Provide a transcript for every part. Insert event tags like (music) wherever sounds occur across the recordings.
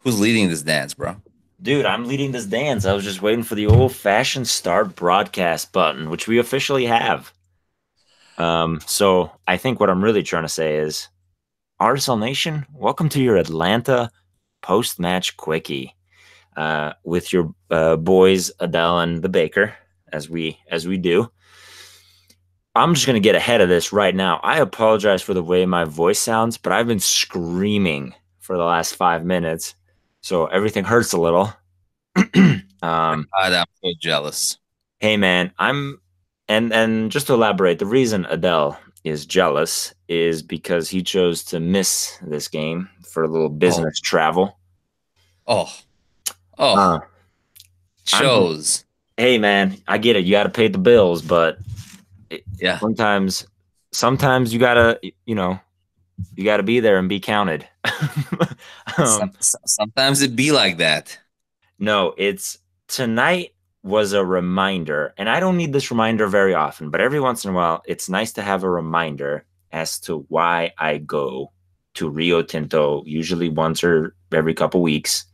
Who's leading this dance, bro? Dude, I'm leading this dance. I was just waiting for the old fashioned start broadcast button, which we officially have. Um, so I think what I'm really trying to say is RSL Nation, welcome to your Atlanta post match quickie uh, with your uh, boys Adele and the Baker, as we as we do. I'm just gonna get ahead of this right now. I apologize for the way my voice sounds, but I've been screaming for the last five minutes so everything hurts a little. (clears throat) um, God, I'm so jealous. Hey man, I'm and and just to elaborate, the reason Adele is jealous is because he chose to miss this game for a little business oh. travel. Oh, oh, uh, shows. I'm, hey man, I get it. You got to pay the bills, but it, yeah, sometimes, sometimes you gotta, you know, you got to be there and be counted. (laughs) um, sometimes it be like that. No, it's tonight was a reminder, and I don't need this reminder very often, but every once in a while, it's nice to have a reminder as to why I go to Rio Tinto, usually once or every couple weeks,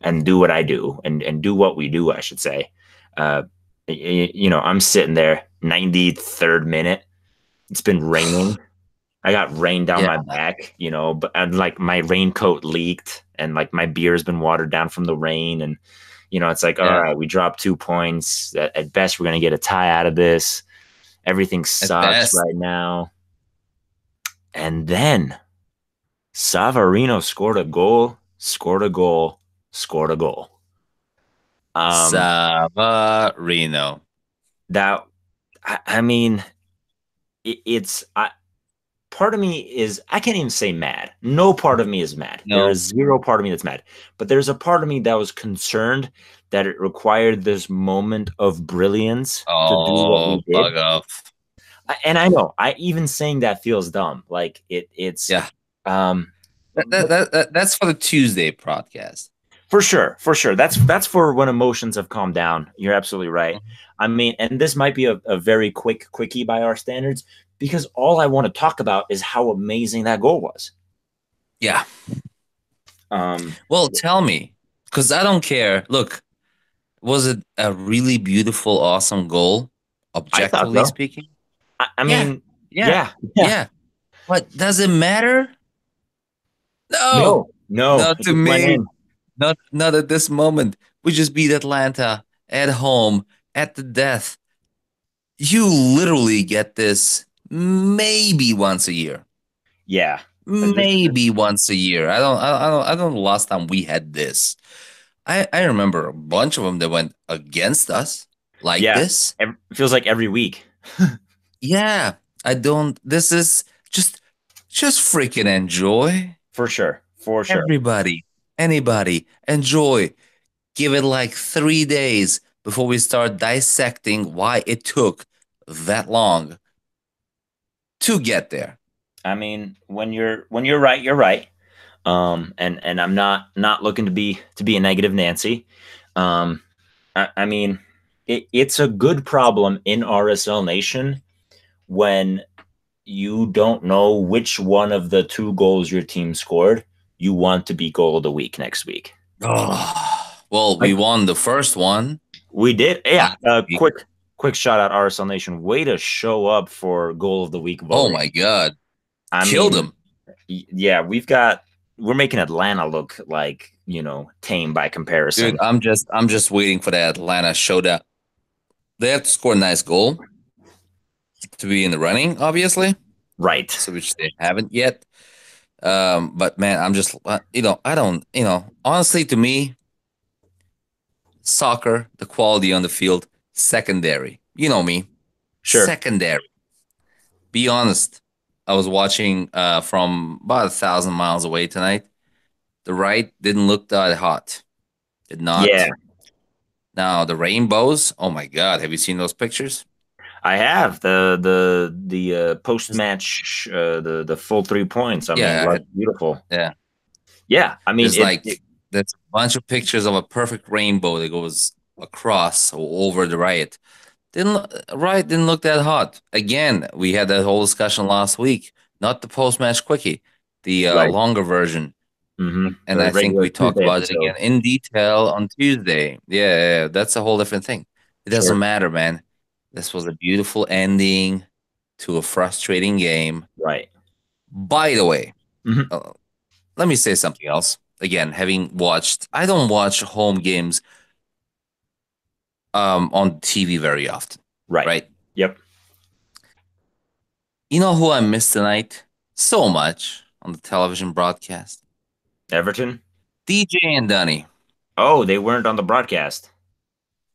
and do what I do and and do what we do, I should say. Uh, you know, I'm sitting there, 93rd minute. It's been raining. (sighs) (laughs) I got rain down yeah. my back, you know, but and like my raincoat leaked and like my beer's been watered down from the rain. And, you know, it's like, yeah. all right, we dropped two points. At, at best, we're going to get a tie out of this. Everything sucks right now. And then Savarino scored a goal, scored a goal, scored a goal. Um, Savarino. That, I, I mean, it, it's, I, part of me is I can't even say mad. No part of me is mad. No. There is zero part of me that's mad. But there's a part of me that was concerned that it required this moment of brilliance oh, to do what we oh, did. Bug off. And I know, I even saying that feels dumb. Like it, it's yeah. Um, that, that, that, that that's for the Tuesday podcast. For sure, for sure. That's that's for when emotions have calmed down. You're absolutely right. Mm-hmm. I mean, and this might be a, a very quick quickie by our standards, because all I want to talk about is how amazing that goal was. Yeah. Um, well, tell me, because I don't care. Look, was it a really beautiful, awesome goal, objectively so. speaking? I, I mean, yeah. Yeah. yeah. yeah. But does it matter? No. No. no not to me. Not, not at this moment. We just beat Atlanta at home at the death. You literally get this maybe once a year. Yeah, maybe once a year. I don't. I don't. I don't know. Last time we had this, I I remember a bunch of them that went against us like yeah, this. It feels like every week. (laughs) yeah, I don't. This is just just freaking enjoy for sure. For sure. Everybody, anybody, enjoy. Give it like three days before we start dissecting why it took that long to get there. I mean, when you're when you're right, you're right. Um, and and I'm not not looking to be to be a negative Nancy. Um, I, I mean, it, it's a good problem in RSL Nation when you don't know which one of the two goals your team scored you want to be goal of the week next week. Oh, well, like, we won the first one. We did. Yeah. Uh, quick quick shout out RSL Nation. Way to show up for goal of the week. Voting. Oh my god, I killed mean, him. Yeah, we've got we're making Atlanta look like you know tame by comparison. Dude, I'm just I'm just waiting for that Atlanta showdown. They have to score a nice goal to be in the running, obviously. Right. So which they haven't yet. Um, but man, I'm just uh, you know I don't you know honestly to me, soccer, the quality on the field secondary. You know me. Sure. Secondary. Be honest. I was watching uh, from about a thousand miles away tonight. The right didn't look that hot. Did not. Yeah. Now the rainbows. Oh my God! Have you seen those pictures? I have the the the uh, post match uh, the the full three points. I yeah, mean, beautiful. Yeah, yeah. I mean, it's like it, there's a bunch of pictures of a perfect rainbow that goes across or over the riot. Didn't right didn't look that hot. Again, we had that whole discussion last week. Not the post match quickie, the uh, right. longer version. Mm-hmm. and I think we talked about it again in detail on Tuesday. Yeah, yeah, that's a whole different thing. It doesn't Sure. matter, man. This was a beautiful ending to a frustrating game. Right. By the way, Mhm. uh, let me say something else. Again, having watched, I don't watch home games um, on TV very often, Right. right? Yep. You know who I missed tonight so much on the television broadcast? Everton. DJ and Dunny. Oh, they weren't on the broadcast.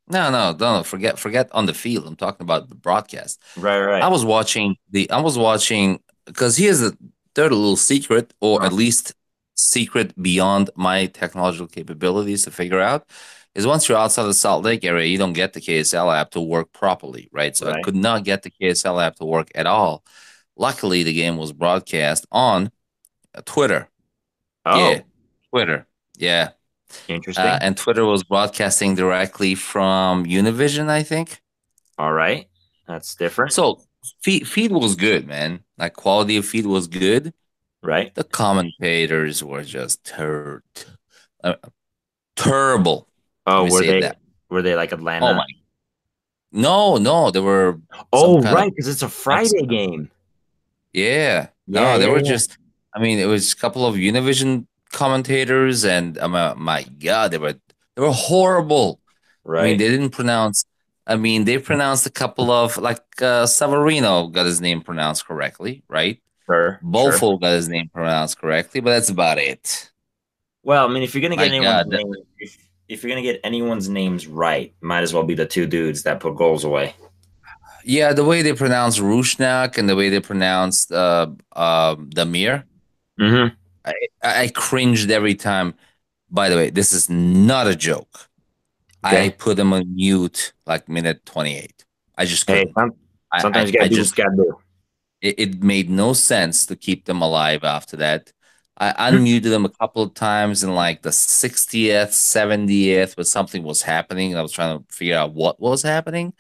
No, no, no, forget, forget on the field. I'm talking about the broadcast. Right. Right. I was watching the I was watching because here's a third little secret, or Huh. at least secret beyond my technological capabilities to figure out is once you're outside the Salt Lake area, you don't get the KSL app to work properly, right? So I could not get the KSL app to work at all. Luckily, the game was broadcast on Twitter. oh, Yeah, Twitter. Yeah, interesting. uh, and Twitter was broadcasting directly from Univision, I think. All right. That's different. So feed feed was good, man. Like quality of feed was good. Right. The commentators were just tur- uh, terrible. Oh, were they that. were they like Atlanta? Oh my! No, no, they were. oh, right, because it's a Friday game. Yeah, no, Yeah, they were yeah. just. I mean, it was a couple of Univision commentators, and um, uh, my God, they were they were horrible. Right. I mean, they didn't pronounce. I mean, they pronounced a couple of like uh, Savarino got his name pronounced correctly, right? Sure. sure. Bolfo got his name pronounced correctly, but that's about it. Well, I mean, if you're gonna My get anyone's God, name, if, if you're gonna get anyone's names right, might as well be the two dudes that put goals away. Yeah, the way they pronounce Rushnak and the way they pronounced uh, uh, Damir, Mm-hmm. I, I cringed every time. By the way, this is not a joke. I put them on mute like minute 28. I just Hey, couldn't. some- sometimes I, you gotta I do just gotta do. It, it made no sense to keep them alive after that. I Hmm. unmuted them a couple of times in like the 60th, 70th, but something was happening. And I was trying to figure out what was happening.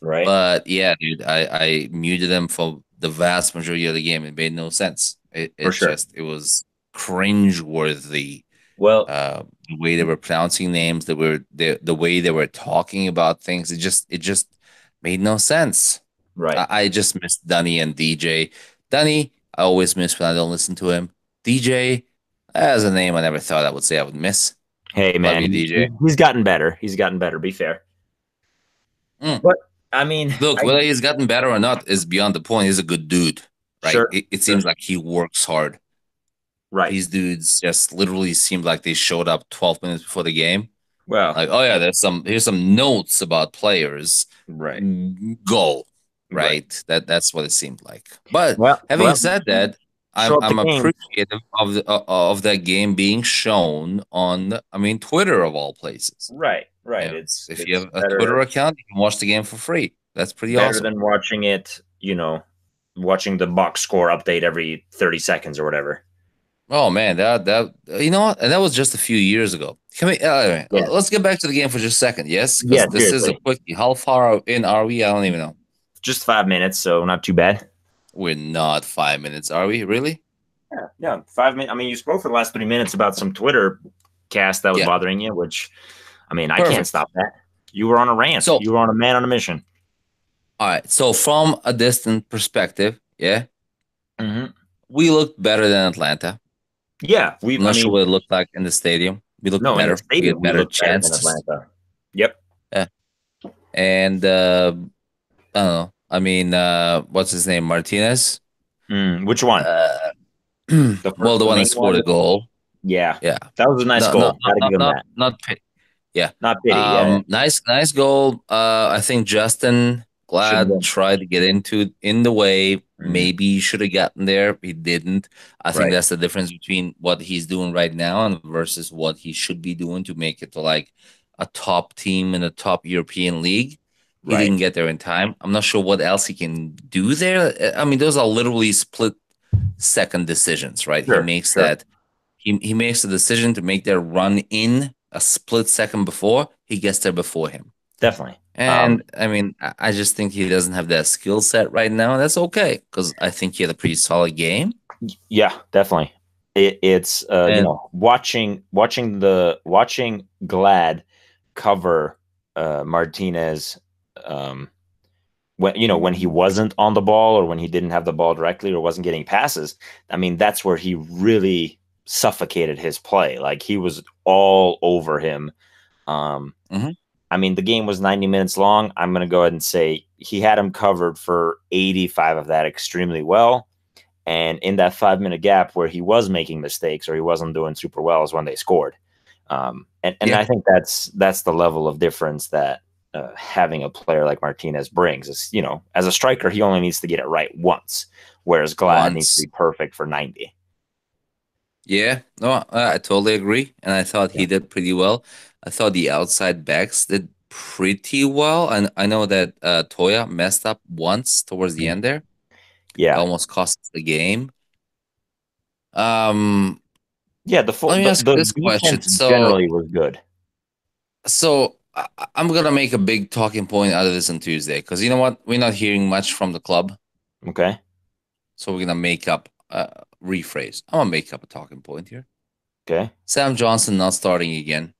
Right. But yeah, dude, I, I muted them for the vast majority of the game. It made no sense. It, it For sure. just it was cringe worthy. well, Uh, the way they were pronouncing names, the were the the way they were talking about things. It just it just made no sense. Right. I, I just miss Dunny and DJ. Dunny, I always miss when I don't listen to him. DJ, as a name I never thought I would say I would miss. hey, man, you, DJ. he's gotten better. He's gotten better. Be fair. Mm. But I mean, Look, I- whether he's gotten better or not is beyond the point. He's a good dude, right? Sure, It, it seems like he works hard. right. These dudes just literally seemed like they showed up 12 minutes before the game. well, Like, oh yeah, there's some here's some notes about players. right. Go. Right. That that's what it seemed like. But Well, having well, said that, I'm, I'm appreciative of the uh, of that game being shown on I mean Twitter of all places. right, right. Yeah. It's If it's you have a Twitter account, you can watch the game for free. That's pretty better awesome. than watching it. You know, watching the box score update every thirty seconds or whatever. Oh man, that that you know what? And that was just a few years ago. Can we? Uh, Yeah. Let's get back to the game for just a second. Yes, Yeah, this is a quickie. How far in are we? I don't even know. Just five minutes, so not too bad. We're not five minutes, are we? Really? Yeah, yeah, five minutes. I mean, you spoke for the last three minutes about some Twitter cast that was Yeah. bothering you, which, I mean, I can't stop that. You were on a rant. So- you were on a man on a mission. All right. So from a distant perspective, yeah, Mm-hmm. we looked better than Atlanta. Yeah, we. I'm I not mean, sure what it looked like in the stadium. We looked no, better. stadium, we had better looked better than chances. Atlanta. Yep. and uh, I don't know. I mean, uh, what's his name? Martinez. Mm, which one? Uh, (clears throat) The well, the one that scored a goal. Yeah, Yeah. that was a nice No, goal. no, not, not, not Pitt. Not pity. Um, yeah. nice, nice goal. Uh, I think Justin Glad tried to get into in the way. Mhm. Maybe he should have gotten there. He didn't. I think Right. that's the difference between what he's doing right now and versus what he should be doing to make it to like a top team in a top European league. He didn't get there in time. I'm not sure what else he can do there. I mean, those are literally split second decisions, right? Sure, he makes sure. that he, he makes the decision to make that run in a split second before he gets there before him. Definitely. And I mean, I- just think he doesn't have that skill set right now. That's okay because I think he had a pretty solid game. Yeah, definitely. it, it's uh, you know watching watching the watching Glad cover uh, Martinez um, when you know when he wasn't on the ball or when he didn't have the ball directly or wasn't getting passes. I mean that's where he really suffocated his play. Like he was all over him. Um, Mhm. I mean the game was 90 minutes long. I'm going to go ahead and say he had him covered for 85 of that extremely well. And in that five minute gap where he was making mistakes or he wasn't doing super well is when they scored. Um, and and Yeah. I think that's that's the level of difference that uh, having a player like Martinez brings. Is you know, as a striker, he only needs to get it right once, whereas Glad needs to be perfect for ninety. Yeah, no, I I totally agree. And I thought he did pretty well. I thought the outside backs did pretty well. And I know that uh, Toya messed up once towards the Mhm. end there. Yeah, Almost cost the game. Um, yeah. The full Let me the, ask the this question. So- generally was good. so I, I'm gonna make a big talking point out of this on Tuesday because you know what? We're not hearing much from the club, Okay, so we're gonna make up uh rephrase. I'm gonna make up a talking point here. okay. Sam Johnson not starting again.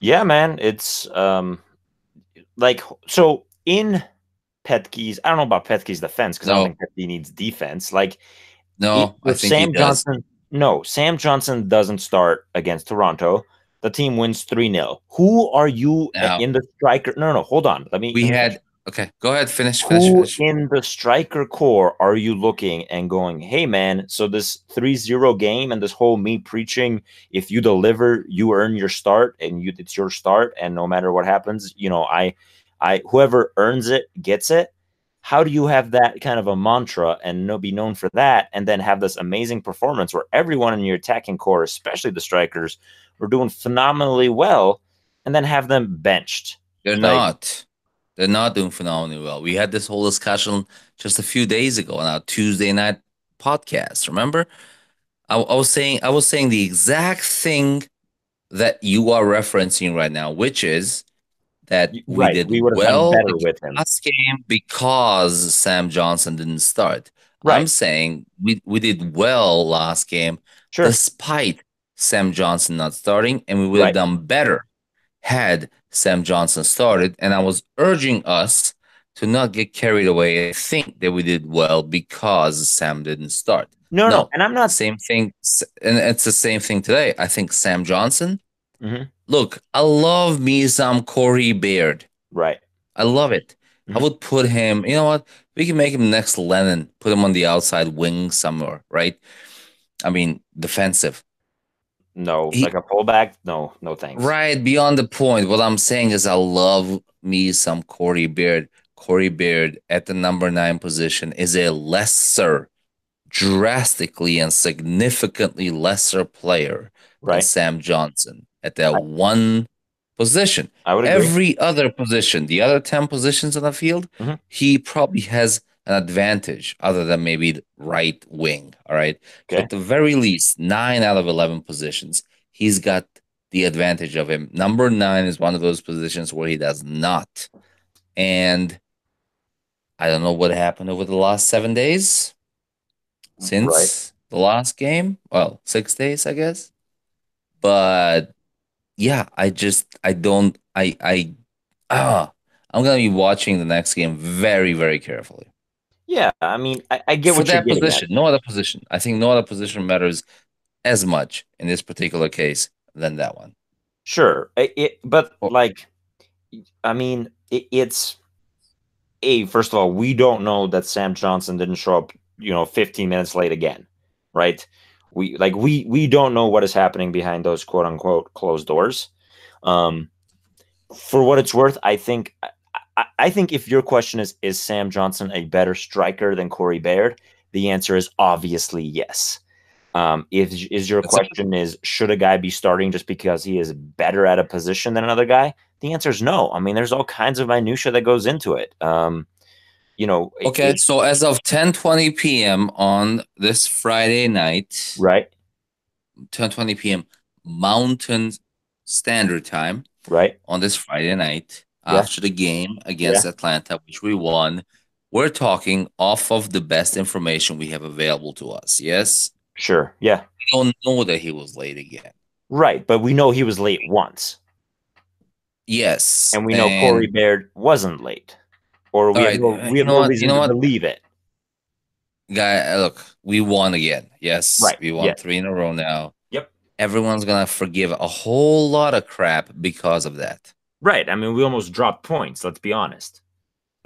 Yeah, man. It's um like so in Petke's. I don't know about Petke's defense because I don't think Petke needs defense. Like No, if I think Sam he does. Johnson. No, Sam Johnson doesn't start against Toronto. The team wins 3 0. Who are you Now- in the striker? No, no, hold on. Let me. We had okay. Go ahead, finish, finish, Who finish. in the striker core are you looking and going, hey, man, so this 3 0 game and this whole me preaching, if you deliver, you earn your start and you it's your start. And no matter what happens, you know, I, I, whoever earns it gets it. How do you have that kind of a mantra and no, be known for that and then have this amazing performance where everyone in your attacking core, especially the strikers, were doing phenomenally well and then have them benched? They're like- not. They're not doing phenomenally well. We had this whole discussion just a few days ago on our Tuesday night podcast. Remember, I, I was saying I was saying the exact thing that you are referencing right now, which is that we right. did we well better with him. last game because Sam Johnson didn't start. I'm saying we, we did well last game Sure. despite Sam Johnson not starting, and we would have Right. done better had Sam Johnson started. And I was urging us to not get carried away. I think that we did well because Sam didn't start. No, no, No. and I'm not. Same thing, and it's the same thing today. I think Sam Johnson. Mhm. Look, I love me some Corey Baird. Right. I love it. I Mhm. would put him, you know what? We can make him next Lennon, put him on the outside wing somewhere, right? I mean, defensive. No, He- like a pullback. No, no thanks. Right, beyond the point. What I'm saying is I love me some Corey Baird. Corey Baird at the number nine position is a lesser, drastically and significantly lesser player than Sam Johnson at that I- one position. I would agree. Every other position, the other 10 positions on the field, Mhm. he probably has an advantage other than maybe right wing. All right. So at the very least, nine out of 11 positions, he's got the advantage of him. Number nine is one of those positions where he does not. And I don't know what happened over the last seven days since the last game. Well, six days, I guess. But yeah, I just I don't I I ah I'm gonna be watching the next game very, very carefully. Yeah, I mean, I, I get For what you're that at. position, no other position. I think no other position matters as much in this particular case than that one. Sure, I- it, but Well- like, I mean, it, it's a first of all, we don't know that Sam Johnson didn't show up, you know, 15 minutes late again, right? We like we we don't know what is happening behind those quote unquote closed doors. Um, for what it's worth, I think I, think if your question is is Sam Johnson a better striker than Corey Baird, the answer is obviously yes. Um, if is your That's question is should a guy be starting just because he is better at a position than another guy? The answer is no. I mean, there's all kinds of minutia that goes into it. Um, you know, Okay, it- so as of 10:20 p.m. on this Friday night, right, 10:20 p.m. Mountain Standard Time right, on this Friday night Yeah. after the game against Atlanta, which we won. We're talking off of the best information we have available to us. Yes. Sure. Yeah. We don't know that he was late again. Right, but we know he was late once, Yes. and we know Corey Baird wasn't late, or we All have no, we have know no what, reason you know to believe it. Guy, look, we won again. Yes. Right, We won yeah. three in a row now. Yep. Everyone's gonna forgive a whole lot of crap because of that. Right. I mean, we almost dropped points. Let's be honest.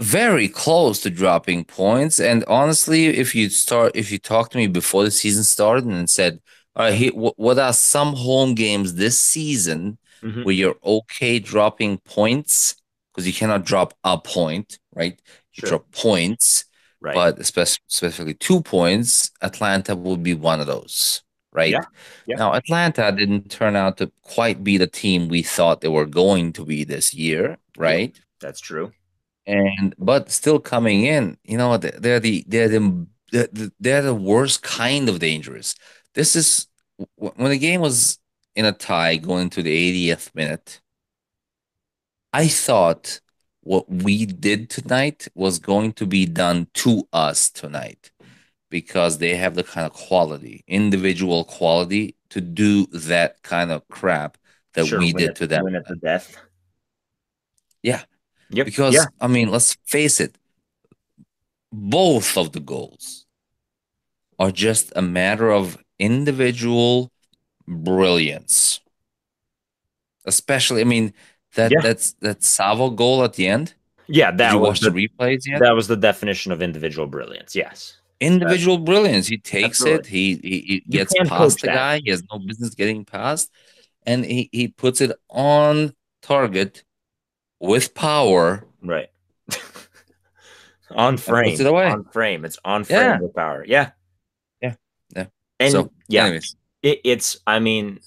very close to dropping points. And honestly, if you start, if you talked to me before the season started and said, "All right, what are some home games this season Mhm. where you're okay dropping points because you cannot drop a point, right? You Sure. drop points, Right. but spec- specifically two points. Atlanta would be one of those, right? Yeah, yeah. Now, Atlanta didn't turn out to quite be the team we thought they were going to be this year, right? That's true. and but still coming in you know they- they're the they're the they're- they're the worst kind of dangerous this is when the game was in a tie going to the 80th minute i thought what we did tonight was going to be done to us tonight because they have the kind of quality individual quality to do that kind of crap that Sure, we did it- to them Win at the death. Yeah. Yep. Because yeah. I mean, let's face it, both of the goals are just a matter of individual brilliance. Especially, I mean, that Yeah. that's that Savo goal at the end. Yeah, that you was the, the replays yet? that was the definition of individual brilliance. Yes. Individual brilliance. He takes it. He he, he gets past the that. guy. He has no business getting past, and he he puts it on target with power. Right. (laughs) on frame. it away. On frame. It's on frame Yeah. with power. Yeah. Yeah. Yeah. And so, yeah, anyways, it, it's i mean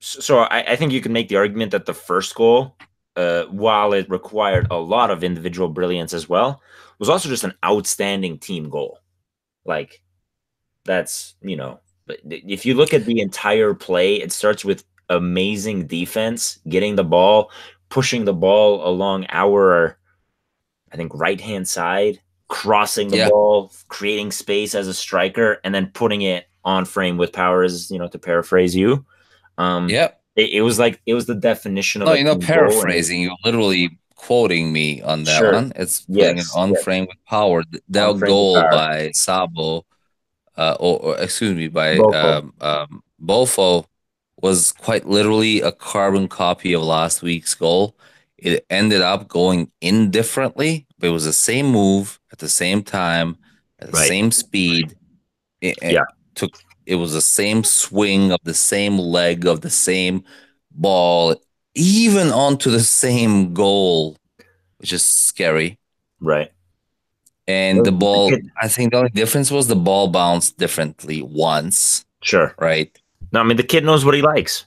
so I, I think you can make the argument that the first goal uh, while it required a lot of individual brilliance as well was also just an outstanding team goal like that's you know if you look at the entire play it starts with amazing defense getting the ball pushing the ball along our i think right hand side crossing the Yeah. ball creating space as a striker and then putting it on frame with powers, you know to paraphrase you um yep. it, it was like it was the definition of No, you're not and paraphrasing. You're literally quoting me on that Sure. one. It's putting Yes, it on yes. frame with power. That goal power. by Sabo, uh, or, or excuse me, by Bofo. um, um, Bofo was quite literally a carbon copy of last week's goal. It ended up going indifferently, but it was the same move at the same time, at the Right. same speed. It, it Yeah. took it was the same swing of the same leg of the same ball, even onto the same goal, which is scary. right And the the ball, kid- I think the only difference was the ball bounced differently once, sure right? no i mean the kid knows what he likes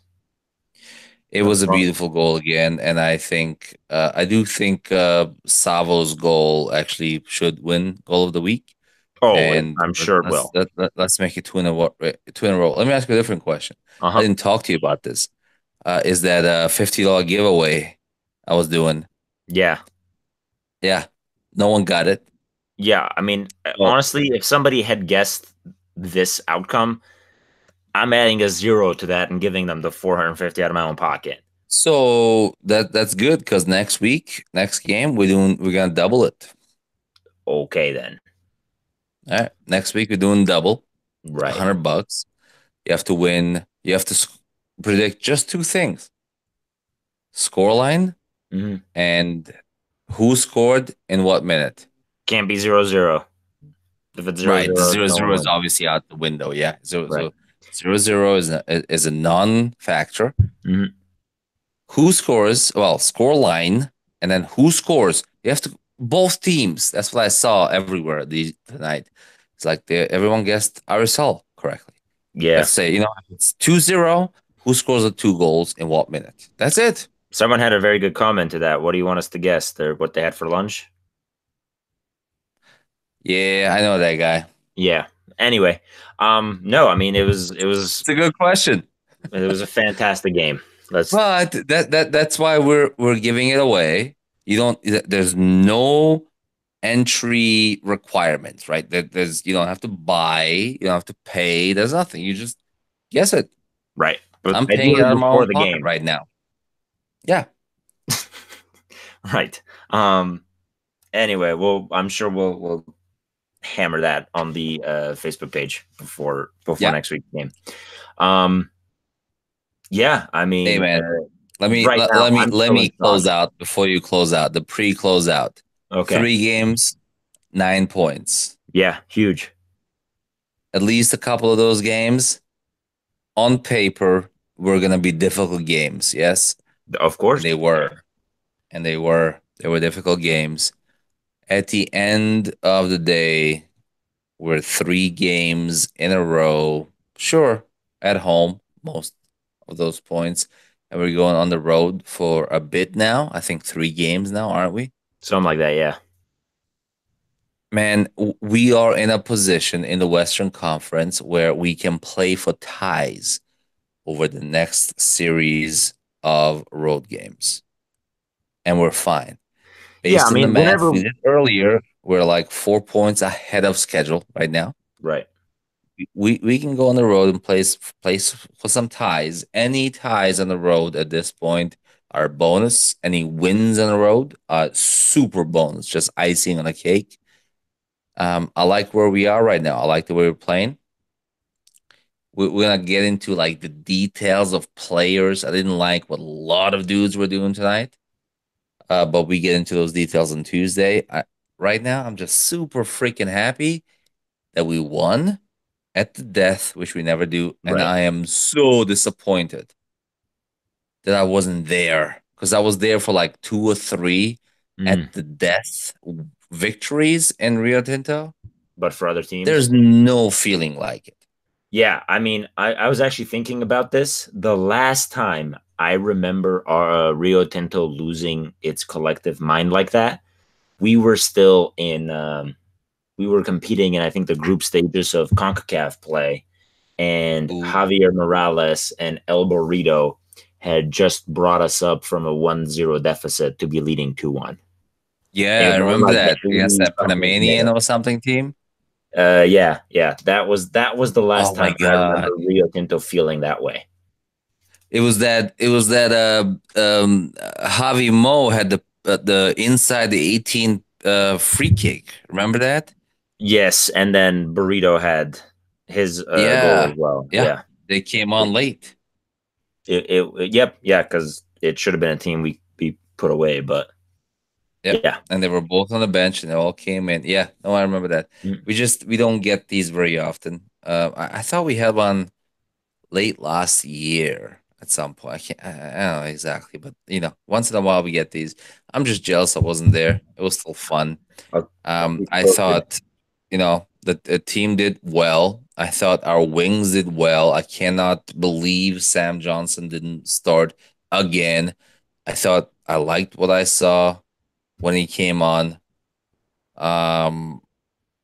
It was a wrong. beautiful goal again, and I think uh, I do think uh, Savo's goal actually should win goal of the week. oh and i'm sure it let's, will Let, let, us make it two in a wo- two in a row. Let me ask you a different question. I uh-huh. didn't talk to you about this. Uh, is that a fifty dollar giveaway I was doing? yeah Yeah, no one got it. yeah i mean Well- honestly if somebody had guessed this outcome i'm adding a zero to that and giving them the 450 out of my own pocket So that that's good because next week, next game, we're doing we're gonna double it. okay then All right, next week we're doing double, right hundred bucks. You have to win. You have to predict just two things: scoreline Mhm. and who scored in what minute. can't be zero zero if it's zero right, zero, zero zero is obviously out the window. Yeah, zero Right. zero zero zero is a, is a non-factor. Mhm. Who scores? Well, score line, and then who scores? You have to both teams. That's what I saw everywhere the, tonight. It's like they, everyone guessed RSL correctly. yeah Let's say you know it's 2-0, Who scores the two goals in what minute? That's it. Someone had a very good comment to that. What do you want us to guess? They're, what they had for lunch? Yeah, I know that guy. Yeah. Anyway, um, no, I mean it was it was It's a good question. it was a fantastic game. Let's But that that that's why we're we're giving it away. You don't. There's no entry requirements, right? That there's you don't have to buy, you don't have to pay. There's nothing. You just guess it. Right. But I'm paying it out of my own pocket game. right now. Yeah. (laughs) right. Um. Anyway, well, I'm sure we'll we'll hammer that on the uh, Facebook page before before yeah. next week's game. Um. Yeah, I mean, hey man, uh, let me right let, now, let me I'm let me close out before you close out the pre-close out. Okay, three games, nine points. Yeah, huge. At least a couple of those games, on paper, were gonna be difficult games. Yes, of course and they were, and they were they were difficult games. At the end of the day, we're three games in a row. Sure, at home, most of those points. And we're going on the road for a bit now. I think three games now, aren't we? Something like that, yeah. Man, we are in a position in the Western Conference where we can play for ties over the next series of road games. And we're fine. Based yeah, I mean, the math we did earlier, we're like four points ahead of schedule right now. Right we we can go on the road and place place for some ties. Any ties on the road at this point are bonus. Any wins on the road are super bonus, just icing on a cake. Um, I like where we are right now. I like the way we're playing. We, we're gonna get into like the details of players. I didn't like what a lot of dudes were doing tonight, uh, but we get into those details on Tuesday. I, right now, I'm just super freaking happy that we won at the death, which we never do, and right. I am so disappointed that I wasn't there because I was there for like two or three mm. at the death victories in Rio Tinto. But for other teams, there's no feeling like it. Yeah, I mean, I, I was actually thinking about this. The last time I remember our uh, Rio Tinto losing its collective mind like that, we were still in um, we were competing in I think the group stages of CONCACAF play, and Ooh. Javier Morales and El Burrito had just brought us up from a 1-0 deficit to be leading 2-1. Yeah, and I remember like that against that Panamanian or something team. Uh, yeah, yeah, that was that was the last oh time I remember Rio Tinto feeling that way. It was that it was that uh um Javi Mo had the uh, the inside the 18 uh free kick. Remember that? Yes, and then Burrito had his uh, yeah. goal as well. Yeah. yeah. they came on late. It, it, it yep, yeah, because it should have been a team we we put away, but yep. yeah, and they were both on the bench and they all came in. Yeah, no, I remember that. Mm. We just we don't get these very often. Uh, I, I, thought we had one late last year at some point. I can't, I, I don't know exactly, but you know, once in a while we get these. I'm just jealous I wasn't there. It was still fun. Um, I thought you know, the, the team did well. I thought our wings did well. I cannot believe Sam Johnson didn't start again. I thought I liked what I saw when he came on. Um,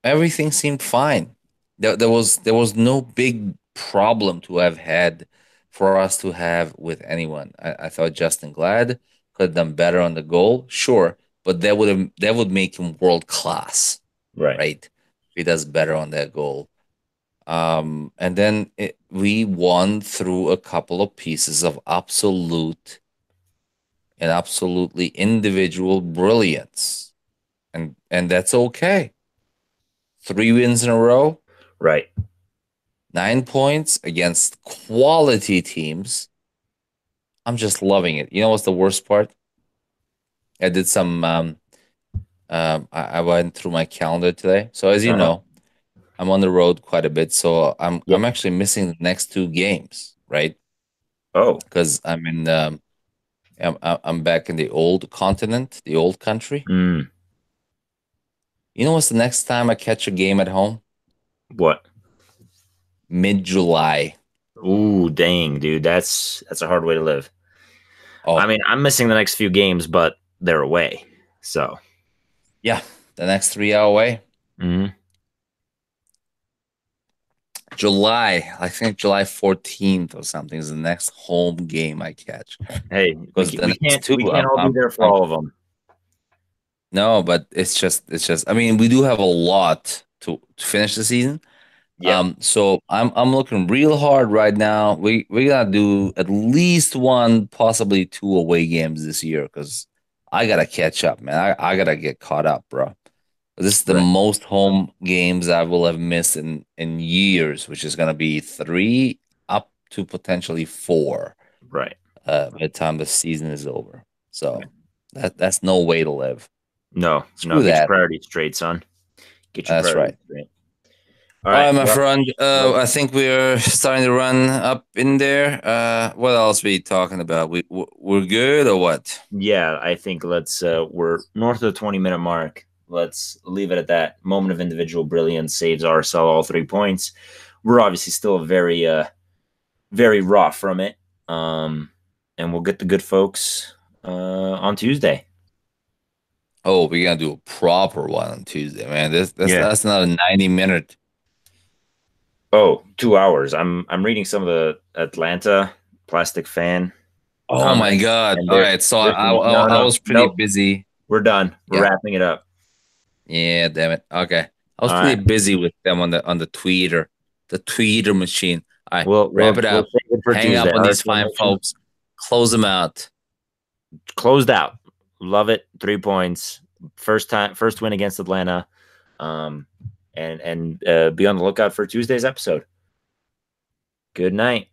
everything seemed fine. There, there was there was no big problem to have had for us to have with anyone. I, I thought Justin Glad could have done better on the goal, sure, but that would have that would make him world class, right? Right he does better on that goal. Um, and then it, we won through a couple of pieces of absolute and absolutely individual brilliance. And and that's okay. Three wins in a row. Right. Nine points against quality teams. I'm just loving it. You know what's the worst part? I did some um, um, I, I, went through my calendar today. So as you uh-huh. know, I'm on the road quite a bit. So I'm I'm actually missing the next two games, right? Oh, because I'm in um, I'm I'm back in the old continent, the old country. Mm. You know what's the next time I catch a game at home? What? Mid July. Ooh, dang, dude, that's that's a hard way to live. Oh. I mean, I'm missing the next few games, but they're away. So yeah, the next three hour away. Mm-hmm. July, I think July 14th or something is the next home game I catch. Hey, because we, we can't, two, we can't all be there for all of them. No, but it's just it's just I mean, we do have a lot to, to finish the season. Yeah. Um, so I'm I'm looking real hard right now. We we gotta do at least one, possibly two away games this year because I gotta catch up, man. I, I gotta get caught up, bro. This is the Right. most home games I will have missed in in years, which is gonna be three up to potentially four Right. uh, by the time the season is over. So that that's no way to live. No, Screw no, get your that. priorities straight, son. Get your That's right. straight. All All right, my well, friend. Uh, I think we're starting to run up in there. Uh, what else we talking about? We we're good or what? Yeah, I think let's uh we're north of the 20 minute mark. Let's leave it at that. Moment of individual brilliance saves RSL all three points. We're obviously still very uh very raw from it. Um and we'll get the good folks uh on Tuesday. Oh, we're gonna do a proper one on Tuesday, man. This that's Yeah. that's not a ninety minute. Oh, two hours. I'm I'm reading some of the Atlanta plastic fan. Oh Um, my god! All right, so I, I, no, I, I was pretty nope. busy. We're done. We're Yeah. wrapping it up. Yeah, damn it. Okay, I was All pretty right. busy with them on the on the tweeter, the tweeter machine. All right, We'll wrap we'll- it we'll up. for Hang up on these fine folks. Close them out. closed out. Love it. Three points. First time, first win against Atlanta. Um, and and uh, be on the lookout for Tuesday's episode. Good night.